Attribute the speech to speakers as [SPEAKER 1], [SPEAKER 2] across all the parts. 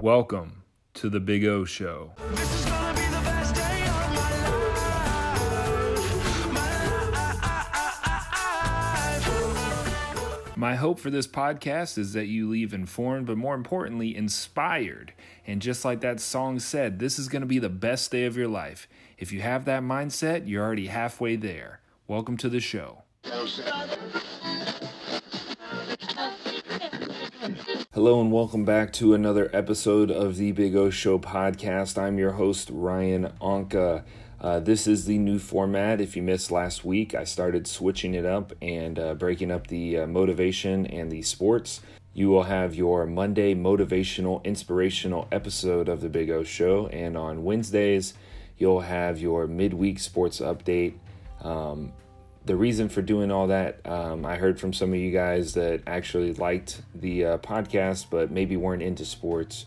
[SPEAKER 1] Welcome to the Big O Show. My hope for this podcast is that you leave informed, but more importantly, inspired. And just like that song said, this is going to be the best day of your life. If you have that mindset, you're already halfway there. Welcome to the show. Hello, and welcome back to another episode of the Big O Show podcast. I'm your host, Ryan Anka. Uh, this is the new format. If you missed last week, I started switching it up and uh, breaking up the uh, motivation and the sports. You will have your Monday motivational, inspirational episode of the Big O Show, and on Wednesdays, you'll have your midweek sports update. Um, the reason for doing all that, um, I heard from some of you guys that actually liked the uh, podcast, but maybe weren't into sports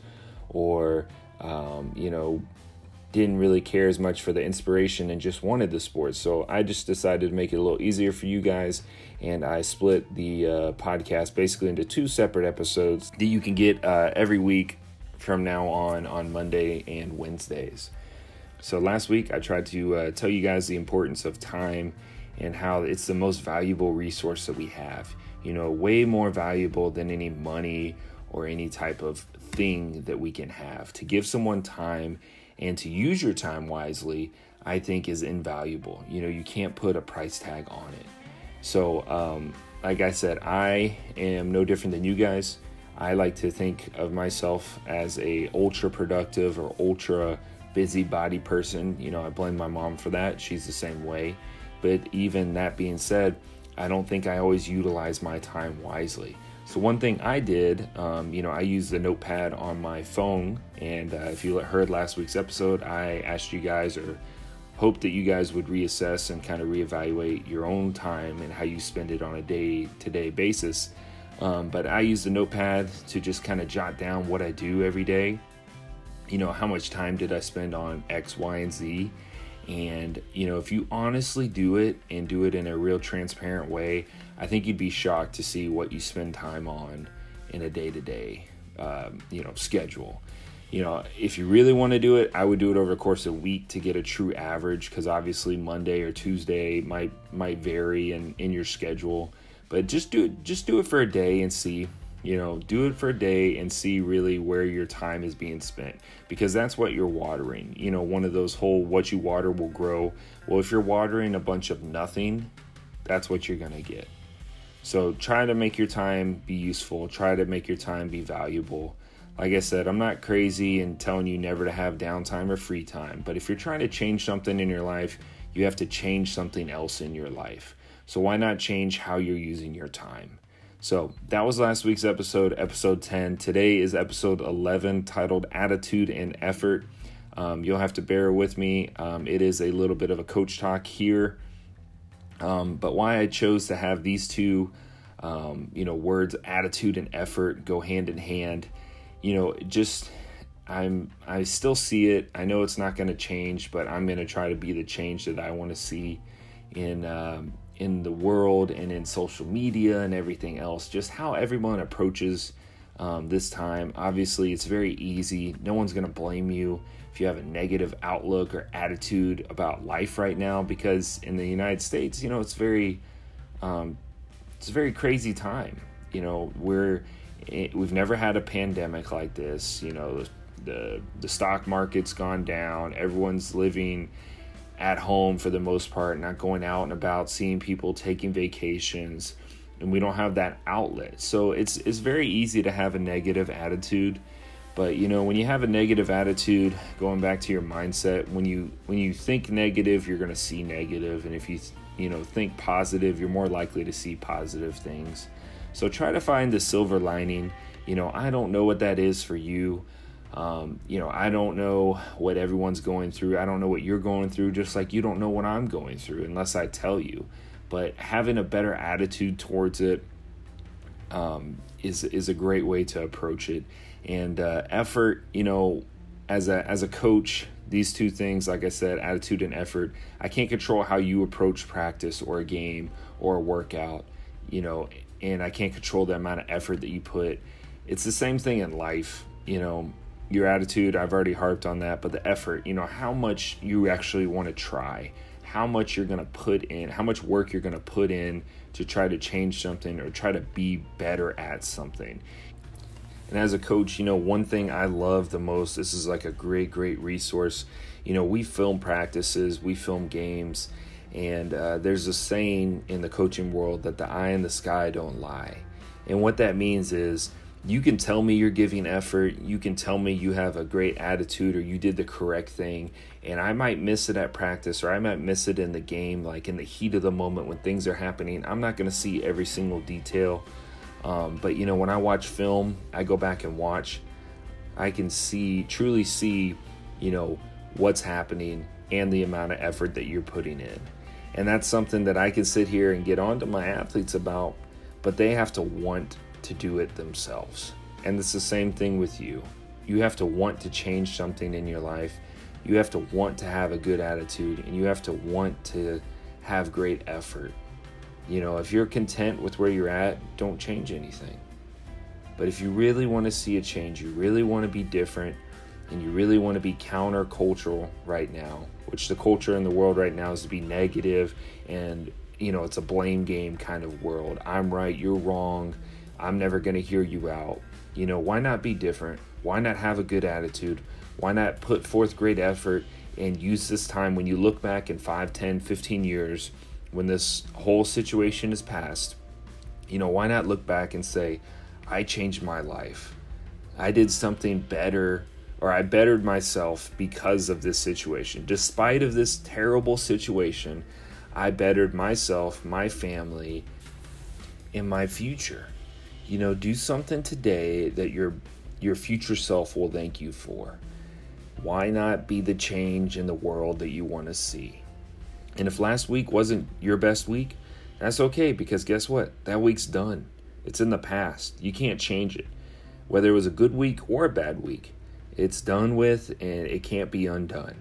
[SPEAKER 1] or, um, you know, didn't really care as much for the inspiration and just wanted the sports. So I just decided to make it a little easier for you guys. And I split the uh, podcast basically into two separate episodes that you can get uh, every week from now on on Monday and Wednesdays. So last week I tried to uh, tell you guys the importance of time and how it's the most valuable resource that we have. You know, way more valuable than any money or any type of thing that we can have. To give someone time and to use your time wisely, I think is invaluable. You know, you can't put a price tag on it. So, um, like I said, I am no different than you guys. I like to think of myself as a ultra productive or ultra busybody person. You know, I blame my mom for that. She's the same way. But even that being said, I don't think I always utilize my time wisely. So one thing I did, um, you know, I use the notepad on my phone, and uh, if you heard last week's episode, I asked you guys or hoped that you guys would reassess and kind of reevaluate your own time and how you spend it on a day-to-day basis. Um, but I use the notepad to just kind of jot down what I do every day. You know, how much time did I spend on X, Y, and Z? And, you know, if you honestly do it and do it in a real transparent way, I think you'd be shocked to see what you spend time on in a day to day, you know, schedule. You know, if you really want to do it, I would do it over the course of a week to get a true average because obviously Monday or Tuesday might might vary in, in your schedule. But just do it just do it for a day and see you know, do it for a day and see really where your time is being spent because that's what you're watering. You know, one of those whole what you water will grow. Well, if you're watering a bunch of nothing, that's what you're going to get. So try to make your time be useful, try to make your time be valuable. Like I said, I'm not crazy and telling you never to have downtime or free time, but if you're trying to change something in your life, you have to change something else in your life. So why not change how you're using your time? So that was last week's episode, episode 10. Today is episode 11, titled Attitude and Effort. Um, you'll have to bear with me. Um, it is a little bit of a coach talk here. Um, but why I chose to have these two, um, you know, words, attitude and effort, go hand in hand, you know, just I'm I still see it. I know it's not going to change, but I'm going to try to be the change that I want to see in um, in the world and in social media and everything else, just how everyone approaches um, this time. Obviously, it's very easy. No one's going to blame you if you have a negative outlook or attitude about life right now, because in the United States, you know, it's very, um, it's a very crazy time. You know, we're we've never had a pandemic like this. You know, the the stock market's gone down. Everyone's living at home for the most part, not going out and about, seeing people taking vacations, and we don't have that outlet. So it's it's very easy to have a negative attitude. But you know, when you have a negative attitude, going back to your mindset, when you when you think negative, you're going to see negative, and if you you know think positive, you're more likely to see positive things. So try to find the silver lining. You know, I don't know what that is for you. Um, you know, I don't know what everyone's going through. I don't know what you're going through, just like you don't know what I'm going through unless I tell you. But having a better attitude towards it um, is is a great way to approach it. And uh, effort, you know, as a as a coach, these two things, like I said, attitude and effort. I can't control how you approach practice or a game or a workout, you know, and I can't control the amount of effort that you put. It's the same thing in life you know, your attitude, I've already harped on that, but the effort, you know, how much you actually want to try, how much you're going to put in, how much work you're going to put in to try to change something or try to be better at something. And as a coach, you know, one thing I love the most, this is like a great, great resource. You know, we film practices, we film games, and uh, there's a saying in the coaching world that the eye in the sky don't lie. And what that means is, you can tell me you're giving effort, you can tell me you have a great attitude or you did the correct thing, and I might miss it at practice or I might miss it in the game, like in the heat of the moment when things are happening. I'm not going to see every single detail. Um, but you know, when I watch film, I go back and watch, I can see, truly see, you know, what's happening and the amount of effort that you're putting in. And that's something that I can sit here and get on to my athletes about, but they have to want to do it themselves. And it's the same thing with you. You have to want to change something in your life. You have to want to have a good attitude and you have to want to have great effort. You know, if you're content with where you're at, don't change anything. But if you really want to see a change, you really want to be different, and you really want to be countercultural right now, which the culture in the world right now is to be negative and, you know, it's a blame game kind of world. I'm right, you're wrong I'm never going to hear you out. You know, why not be different? Why not have a good attitude? Why not put forth great effort and use this time when you look back in 5, 10, 15 years when this whole situation is past? You know, why not look back and say, I changed my life. I did something better or I bettered myself because of this situation. Despite of this terrible situation, I bettered myself, my family, and my future you know, do something today that your your future self will thank you for. Why not be the change in the world that you want to see? And if last week wasn't your best week, that's okay because guess what? That week's done. It's in the past. You can't change it. Whether it was a good week or a bad week, it's done with and it can't be undone.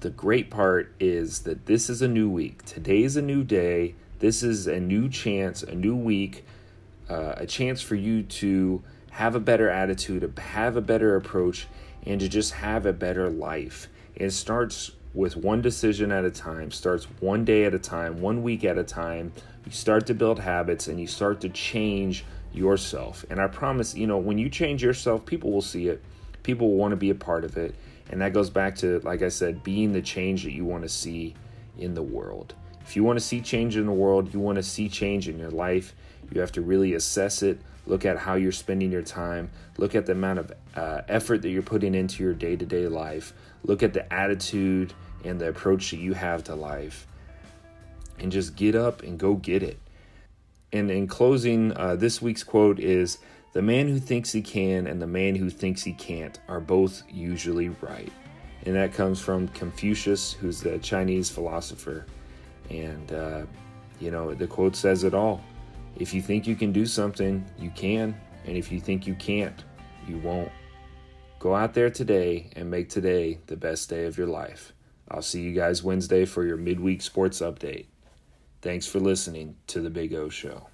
[SPEAKER 1] The great part is that this is a new week. Today's a new day. This is a new chance, a new week uh, a chance for you to have a better attitude, have a better approach, and to just have a better life. It starts with one decision at a time, starts one day at a time, one week at a time. You start to build habits and you start to change yourself. And I promise, you know, when you change yourself, people will see it. People will want to be a part of it. And that goes back to, like I said, being the change that you want to see in the world. If you want to see change in the world, you want to see change in your life, you have to really assess it, look at how you're spending your time, look at the amount of uh, effort that you're putting into your day to day life, look at the attitude and the approach that you have to life, and just get up and go get it. And in closing, uh, this week's quote is The man who thinks he can and the man who thinks he can't are both usually right. And that comes from Confucius, who's the Chinese philosopher. And, uh, you know, the quote says it all. If you think you can do something, you can. And if you think you can't, you won't. Go out there today and make today the best day of your life. I'll see you guys Wednesday for your midweek sports update. Thanks for listening to The Big O Show.